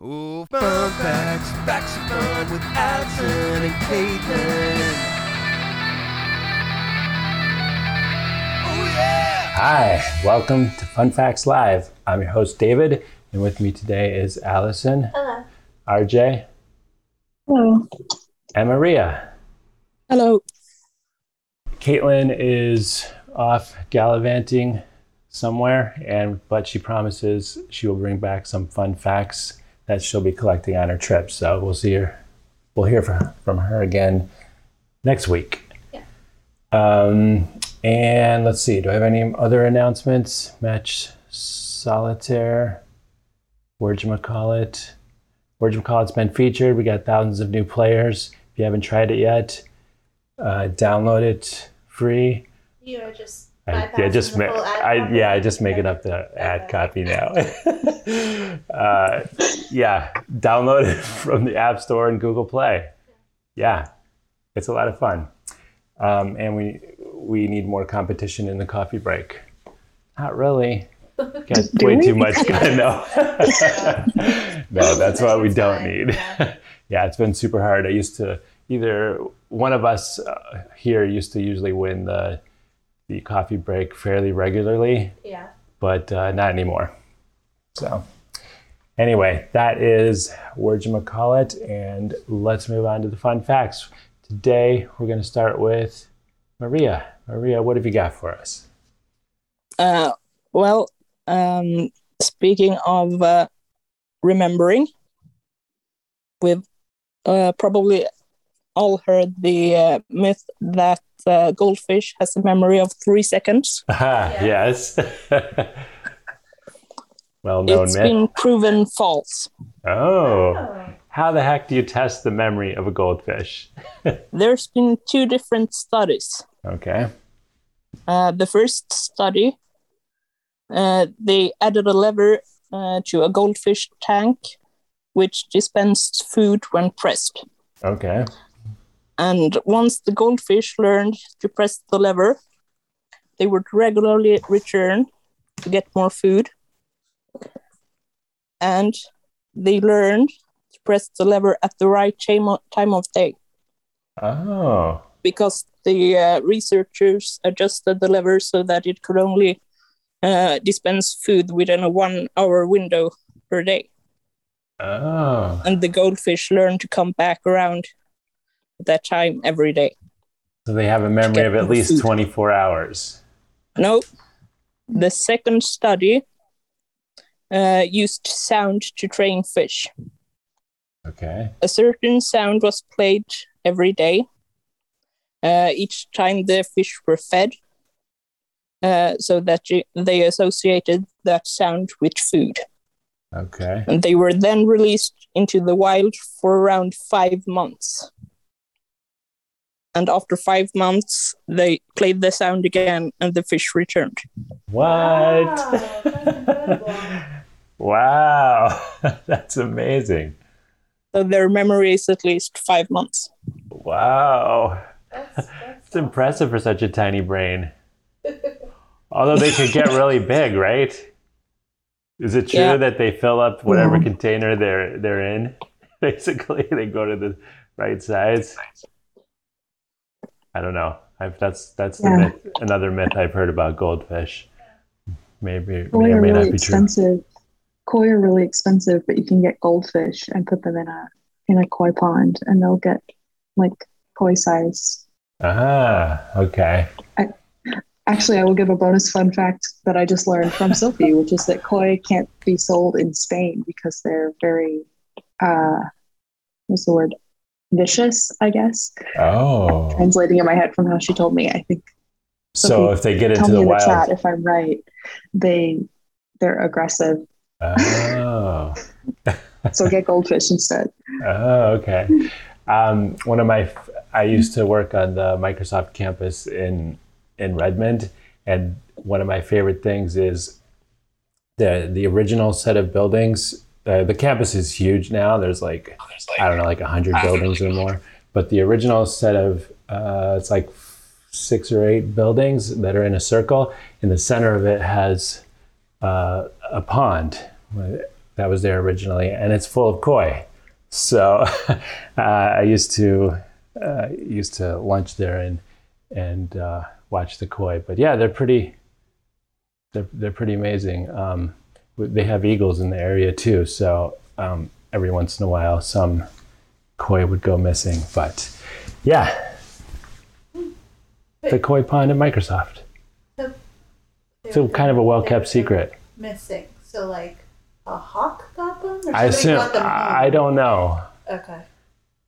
Ooh, fun facts, facts of fun with Allison and Caitlin. Oh yeah! Hi, welcome to Fun Facts Live. I'm your host David, and with me today is Allison, Hello. RJ, Hello. and Maria. Hello. Caitlin is off gallivanting somewhere, and but she promises she will bring back some fun facts that she'll be collecting on her trip. So we'll see her. We'll hear from from her again next week. Yeah. Um, and let's see. Do I have any other announcements? Match solitaire. Where'd you call it? Where'd you call it's been featured. We got thousands of new players. If you haven't tried it yet, uh, download it free. You are just I, yeah, just ma- ma- I yeah, I just making up the ad copy now. uh, yeah, download it from the App Store and Google Play. Yeah, it's a lot of fun, um, and we we need more competition in the coffee break. Not really. Got Do way we? too much. no, no, that's what we don't need. yeah. yeah, it's been super hard. I used to either one of us uh, here used to usually win the the coffee break fairly regularly, Yeah. but uh, not anymore. So, anyway, that is word you call it, and let's move on to the fun facts. Today we're going to start with Maria. Maria, what have you got for us? Uh, well, um, speaking of uh, remembering, we've uh, probably all heard the uh, myth that uh, goldfish has a memory of three seconds. Ah, Yeah. yes. well known It's myth. been proven false. Oh, Oh. how the heck do you test the memory of a goldfish? There's been two different studies. Okay. Uh, the first study, uh, they added a lever uh, to a goldfish tank, which dispensed food when pressed. Okay. And once the goldfish learned to press the lever, they would regularly return to get more food. And they learned to press the lever at the right time time of day Oh. because the uh, researchers adjusted the lever so that it could only uh, dispense food within a one hour window per day. Oh. And the goldfish learned to come back around that time every day. So they have a memory of at least food. 24 hours. No, the second study uh, used sound to train fish. Okay. A certain sound was played every day, uh, each time the fish were fed, uh, so that you, they associated that sound with food. Okay. And they were then released into the wild for around five months. And after five months, they played the sound again, and the fish returned. What? Wow, that's wow. That's amazing. So their memory is at least five months. Wow. That's, that's It's impressive for such a tiny brain. Although they could get really big, right? Is it true Yeah. that they fill up whatever Yeah. container they're they're in? Basically, they go to the right size. I don't know. I've, that's that's the Yeah. myth, another myth I've heard about goldfish. Maybe Koi may or are may really not be true. expensive. Koi are really expensive, but you can get goldfish and put them in a in a koi pond, and they'll get like koi size. Ah, okay. Actually, I will give a bonus fun fact that I just learned from Sophie, which is that koi can't be sold in Spain because they're very, uh, what's the word? Vicious, I guess. Oh, Translating in my head from how she told me, I think. so Okay, if they get into the in the wild, chat if I'm right. They they're aggressive, oh, so get goldfish instead. oh, okay. Um, one of my, I used to work on the Microsoft campus in in Redmond, and one of my favorite things is the the original set of buildings. Uh, the campus is huge now. There's like I don't know, like hundred buildings or more. But the original set of uh, it's like six or eight buildings that are in a circle. In the center of it has uh, a pond. that was there originally, and it's full of koi. So uh, I used to uh, used to lunch there and and uh, watch the koi. But yeah, they're pretty they're they're pretty amazing. Um, they have eagles in the area too, so um, every once in a while some koi would go missing. But yeah, the koi pond at Microsoft. It's a kind of a well kept secret. Missing. So like a hawk got them? Or I assume them I don't know. Okay.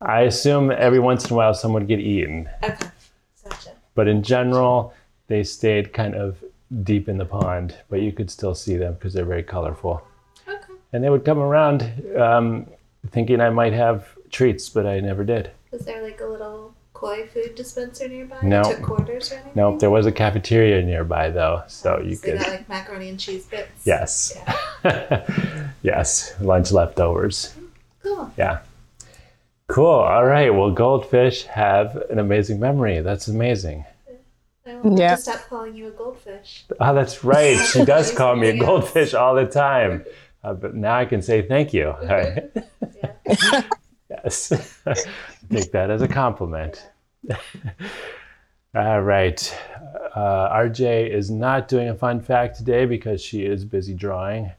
I assume every once in a while someone would get eaten, Okay. Gotcha. but in general they stayed kind of deep in the pond. But you could still see them because they're very colorful, Okay. and they would come around um, thinking I might have treats, but I never did. Was there like a little koi food dispenser nearby? No. Took quarters or anything? Nope, there was a cafeteria nearby though, so you So could. got like macaroni and cheese bits. Yes. Yeah. yes, lunch leftovers. Cool. Yeah. Cool. All right. Well, goldfish have an amazing memory. That's amazing. I Yeah. to stop calling you a goldfish. Oh, that's right. She does call me a goldfish all the time. Uh, but now I can say thank you. All right. Yeah. Yes. Take that as a compliment. All right. Uh, RJ is not doing a fun fact today because she is busy drawing.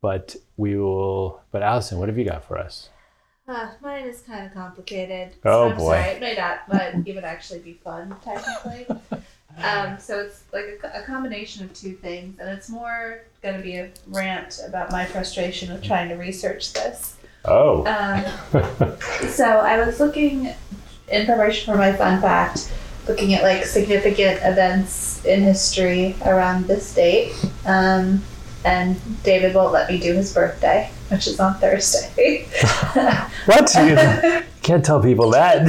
But we will. But Allison, what have you got for us? Uh, mine is kind of complicated. Oh, I'm boy. Sorry, it may not, but it would actually be fun technically. Um, so it's like a, a combination of two things, and it's more going to be a rant about my frustration of trying to research this. Oh. Um, so I was looking in preparation for my fun fact, looking at like significant events in history around this date. Um, and David won't let me do his birthday, which is on Thursday. what? You can't tell people that.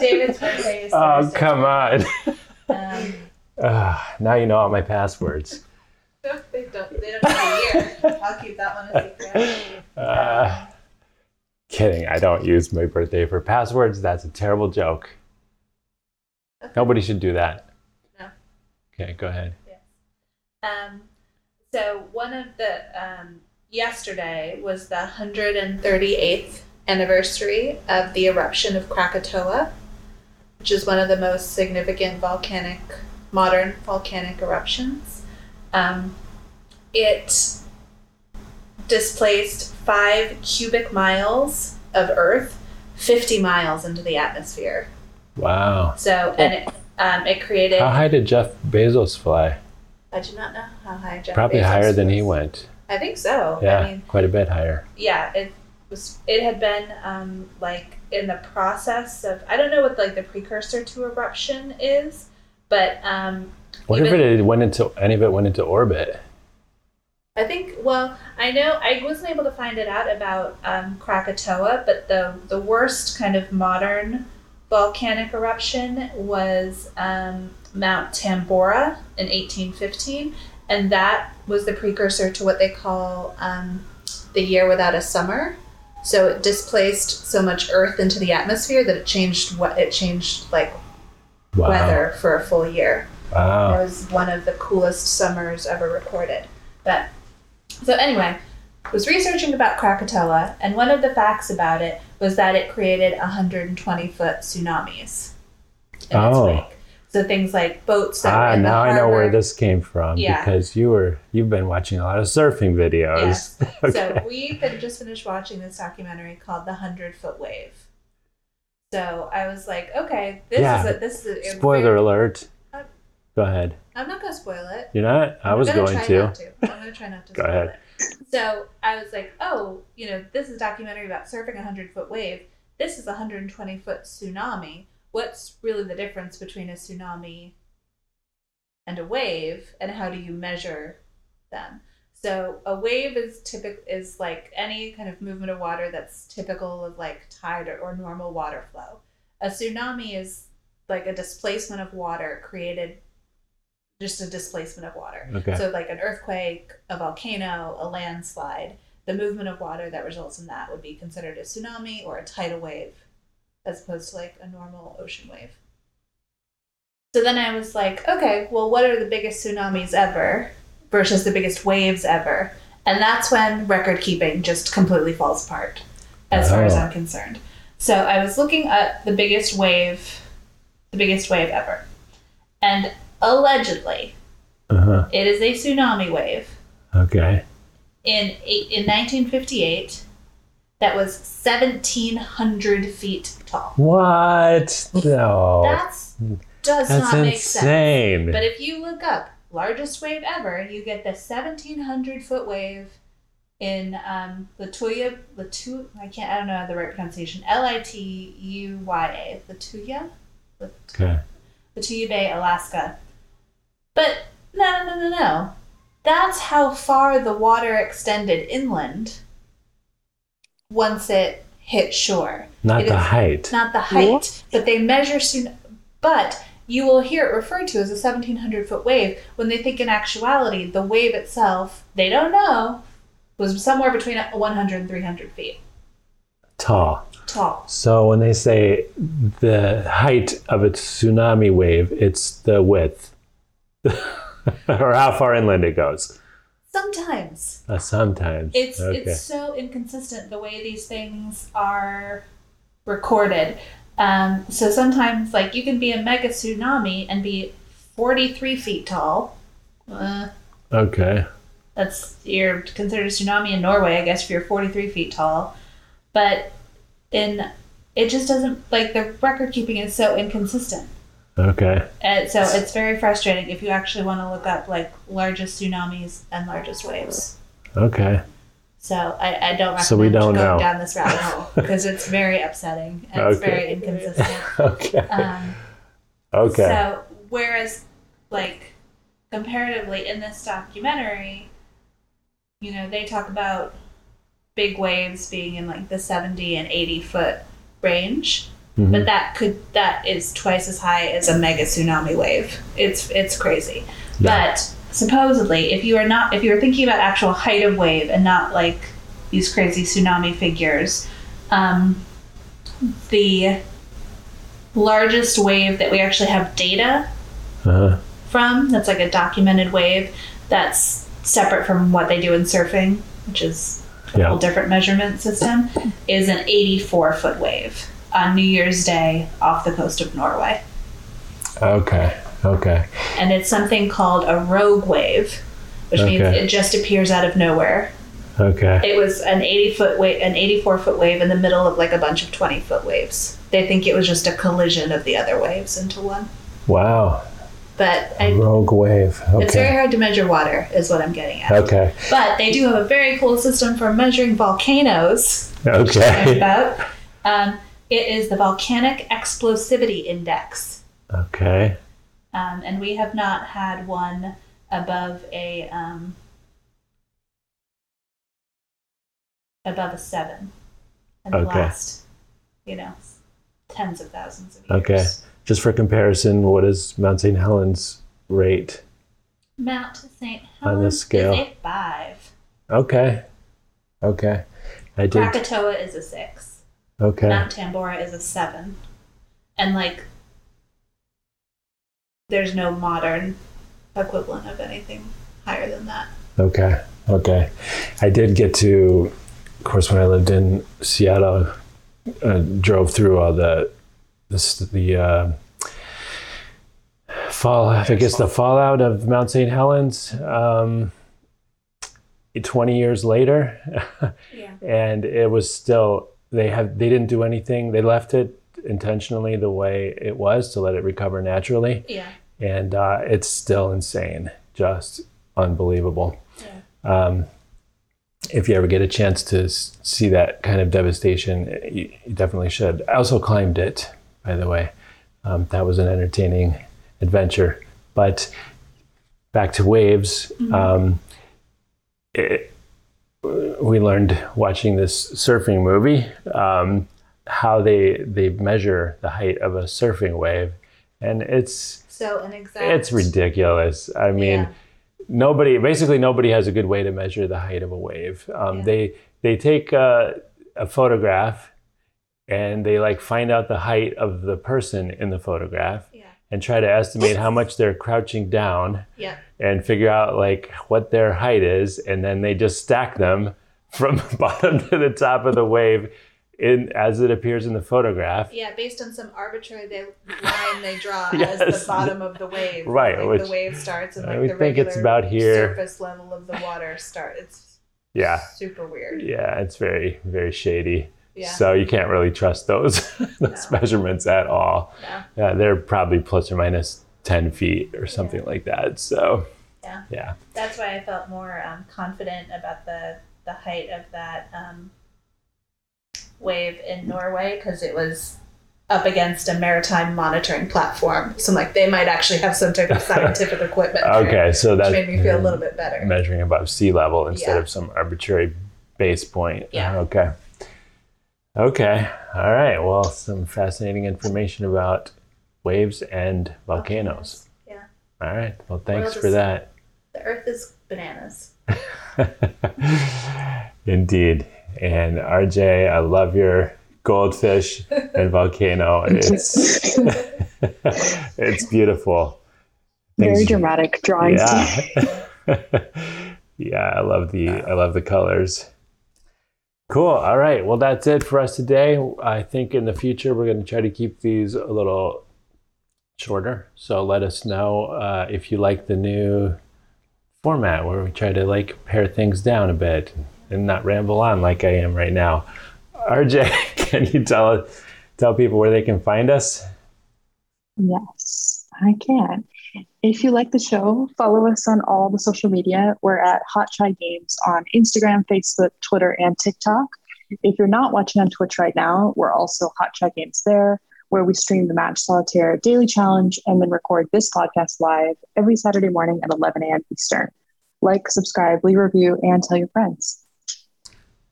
David's birthday is Thursday. Oh, come on. Um, Ah, now you know all my passwords. they don't. They don't know the year. I'll keep that one a secret. Uh, kidding. I don't use my birthday for passwords. That's a terrible joke. Nobody should do that. No. Okay, go ahead. Um, so one of the um, yesterday was the 138th anniversary of the eruption of Krakatoa, which is one of the most significant volcanic modern volcanic eruptions. Um, it displaced five cubic miles of Earth, 50 miles into the atmosphere. Wow. So, and it, um, it created. How high did Jeff Bezos fly? I do not know how high Jeff Probably Bezos higher than he went. I think so. Yeah, I mean, quite a bit higher. yeah, it was. It had been um, like in the process of. I don't know what like the precursor to eruption is, but um, What if it went into any of it went into orbit? I think. Well, I know I wasn't able to find it out about um, Krakatoa, but the the worst kind of modern volcanic eruption was um, Mount Tambora in 1815, and that was the precursor to what they call um, the year without a summer. So it displaced so much Earth into the atmosphere that it changed what it changed like Wow. weather for a full year. Wow. It was one of the coolest summers ever recorded. But so anyway, was researching about Krakatoa, and one of the facts about it was that it created 120 foot tsunamis in Oh. its wake. So things like boats that Ah, now I know where this came from Yeah. because you were you've been watching a lot of surfing videos. Yes. okay. So we had just finished watching this documentary called The Hundred Foot Wave. So I was like, okay, this Yeah. is a, this is a Spoiler alert. Uh, Go ahead. I'm not gonna spoil it. You're not? I I'm was going to. To. I'm gonna try not to. Go spoil ahead. It. So I was like, oh, you know, this is a documentary about surfing a hundred foot wave. This is a 120 foot tsunami. What's really the difference between a tsunami and a wave, and how do you measure them? So a wave is typical is like any kind of movement of water that's typical of like tide or, or normal water flow. A tsunami is like a displacement of water created just a displacement of water. Okay. So, like an earthquake, a volcano, a landslide, the movement of water that results in that would be considered a tsunami or a tidal wave, as opposed to like a normal ocean wave. So then I was like, okay, well, what are the biggest tsunamis ever versus the biggest waves ever? And that's when record keeping just completely falls apart, as far as Oh. I'm concerned. So I was looking at the biggest wave, the biggest wave ever. And allegedly, Uh-huh. it is a tsunami wave Okay. in eight, in 1958 that was 1,700 feet tall. What? No. That's does That's not make sense. insane. But if you look up largest wave ever, you get the 1,700 foot wave in um, Latuya, Latu, I can't, I don't know the right pronunciation. L I T U Y A, Latuya, Lat- okay. Latuya Bay, Alaska. But no, no, no, no. That's how far the water extended inland once it hit shore. Not It the is- height. Not the height, but they measure soon. But you will hear it referred to as a 1700 foot wave when they think in actuality the wave itself, they don't know, was somewhere between 100 and 300 feet Tall. tall. So when they say the height of a tsunami wave, it's the width. or how far inland it goes. Sometimes. Uh, sometimes. It's okay. it's so inconsistent the way these things are recorded. Um, so sometimes, like you can be a mega tsunami and be forty three feet tall. Uh, okay. that's you're considered a tsunami in Norway, I guess, if you're forty three feet tall. But in it just doesn't like the record keeping is so inconsistent. Okay. And so it's very frustrating if you actually want to look up like largest tsunamis and largest waves. Okay. So I, I don't recommend So we don't going know. down this rabbit hole because it's very upsetting and it's very inconsistent. okay. Um, okay. So whereas, like, comparatively in this documentary, you know, they talk about big waves being in like the seventy and eighty foot range, Mhm. but that could that is twice as high as a mega tsunami wave. It's it's crazy, Yeah. but supposedly, if you are not if you are thinking about actual height of wave and not like these crazy tsunami figures, um, the largest wave that we actually have data uh-huh. from that's like a documented wave that's separate from what they do in surfing which is a Yeah. whole different measurement system is an 84 foot wave on new year's day off the coast of norway Okay. Okay. and it's something called a rogue wave which means it just appears out of nowhere Okay. it was an 80 foot wave an 84 foot wave in the middle of like a bunch of 20 foot waves they think it was just a collision of the other waves into one Wow. but I, Rogue wave. Okay. it's very hard to measure water is what i'm getting at Okay. But they do have a very cool system for measuring volcanoes. Okay. About. Um, it is the Volcanic Explosivity Index. Okay. Um, and we have not had one above a um, above a seven in the last, you know, tens of thousands of years. Okay. Just for comparison, what is Mount St. Helens rate? Mount St. Helens On this scale. is a five. Okay. Okay. I did. Krakatoa is a six. Okay. Mount Tambora is a seven. And like there's no modern equivalent of anything higher than that. Okay. Okay. I did get to, of course, when I lived in Seattle, uh, drove through all the, this, the, uh, fall, I guess the fallout of Mount St. Helens, um, 20 years later. Yeah. and it was still, they have, they didn't do anything. They left it intentionally the way it was to let it recover naturally. Yeah. And uh, it's still insane. Just unbelievable Yeah. um, if you ever get a chance to see that kind of devastation, you, you definitely should. I also climbed it, by the way. Um, that was an entertaining adventure. But back to waves, um, it, we learned watching this surfing movie um, how they they measure the height of a surfing wave, and it's So an exact it's ridiculous. I mean Yeah. nobody basically nobody has a good way to measure the height of a wave um, Yeah. they they take uh, a photograph and they like find out the height of the person in the photograph Yeah. and try to estimate how much they're crouching down Yeah. and figure out like what their height is and then they just stack them from the bottom to the top of the wave in as it appears in the photograph Yeah, based on some arbitrary they, line they draw Yes. as the bottom of the wave. Right, Like which- the wave starts and I like would the think it's about here. surface level of the water start. It's yeah super weird. yeah it's very very shady Yeah. so you can't really trust those those No. measurements at all Yeah. yeah, they're probably plus or minus 10 feet or something like that so Yeah. yeah That's why I felt more um, confident about the the height of that um, wave in Norway because it was up against a maritime monitoring platform. So like they might actually have some type of scientific equipment. there, okay so that made me feel a little bit better. measuring above sea level instead Yeah. of some arbitrary base point. Yeah. Oh, okay. Okay. All right. Well, some fascinating information about waves and volcanoes. Yeah. All right. Well, thanks for that. The Earth is bananas. Indeed. And RJ, I love your goldfish and volcano. It's it's beautiful. Very dramatic drawings. Yeah. yeah, I love the I love the colors. Cool. All right. Well, that's it for us today. I think in the future we're going to try to keep these a little shorter. So let us know uh, if you like the new format where we try to like pare things down a bit and not ramble on like I am right now. RJ, can you tell tell people where they can find us? Yes, I can. If you like the show, follow us on all the social media. We're at Hot Chai Games on Instagram, Facebook, Twitter, and TikTok. If you're not watching on Twitch right now, we're also Hot Chai Games there, where we stream the Match Solitaire Daily Challenge and then record this podcast live every Saturday morning at 11 a.m. Eastern. Like, subscribe, leave a review, and tell your friends.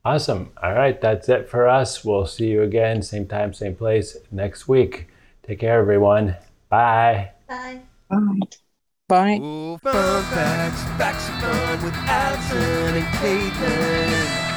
Awesome. All right, that's it for us. We'll see you again, same time, same place next week. Take care, everyone. Bye. Bye. Bye. Bye. Ooh, fun facts, facts of fun with Allison and Caitlin.